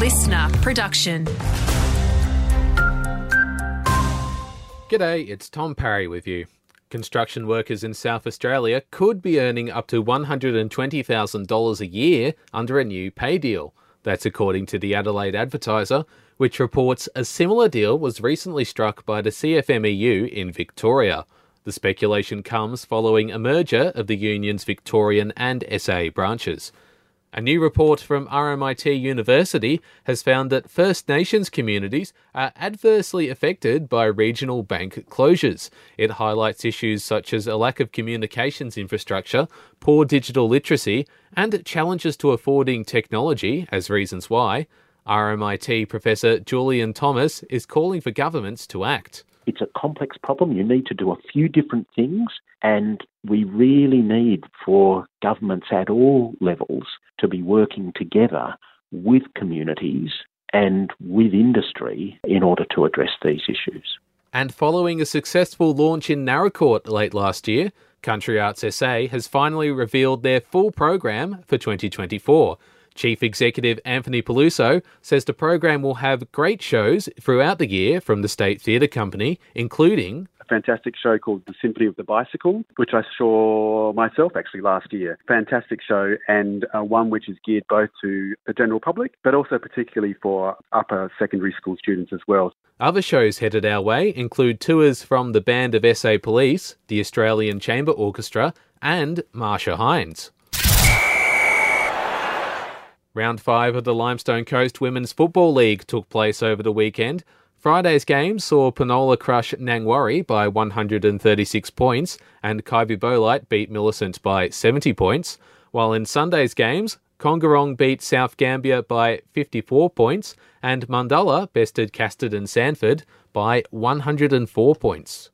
LiSTNR production. G'day, it's Tom Parry with you. Construction workers in South Australia could be earning up to $120,000 a year under a new pay deal. That's according to the Adelaide Advertiser, which reports a similar deal was recently struck by the CFMEU in Victoria. The speculation comes following a merger of the union's Victorian and SA branches. A new report from RMIT University has found that First Nations communities are adversely affected by regional bank closures. It highlights issues such as a lack of communications infrastructure, poor digital literacy, and challenges to affording technology as reasons why. RMIT Professor Julian Thomas is calling for governments to act. It's a complex problem. You need to do a few different things, and we really need for governments at all levels to be working together with communities and with industry in order to address these issues. And following a successful launch in Naracoorte late last year, Country Arts SA has finally revealed their full program for 2024. Chief Executive Anthony Peluso says the program will have great shows throughout the year from the State Theatre Company, including a fantastic show called The Symphony of the Bicycle, which I saw myself actually last year. Fantastic show, and uh, one which is geared both to the general public, but also particularly for upper secondary school students as well. Other shows headed our way include tours from the Band of SA Police, the Australian Chamber Orchestra, and Marcia Hines. Round 5 of the Limestone Coast Women's Football League took place over the weekend. Friday's game saw Penola crush Nangwarry by 136 points and Kybybolite beat Millicent by 70 points, while in Sunday's games, Kongorong beat South Gambier by 54 points and Mundalla bested Casterton Sandford by 104 points.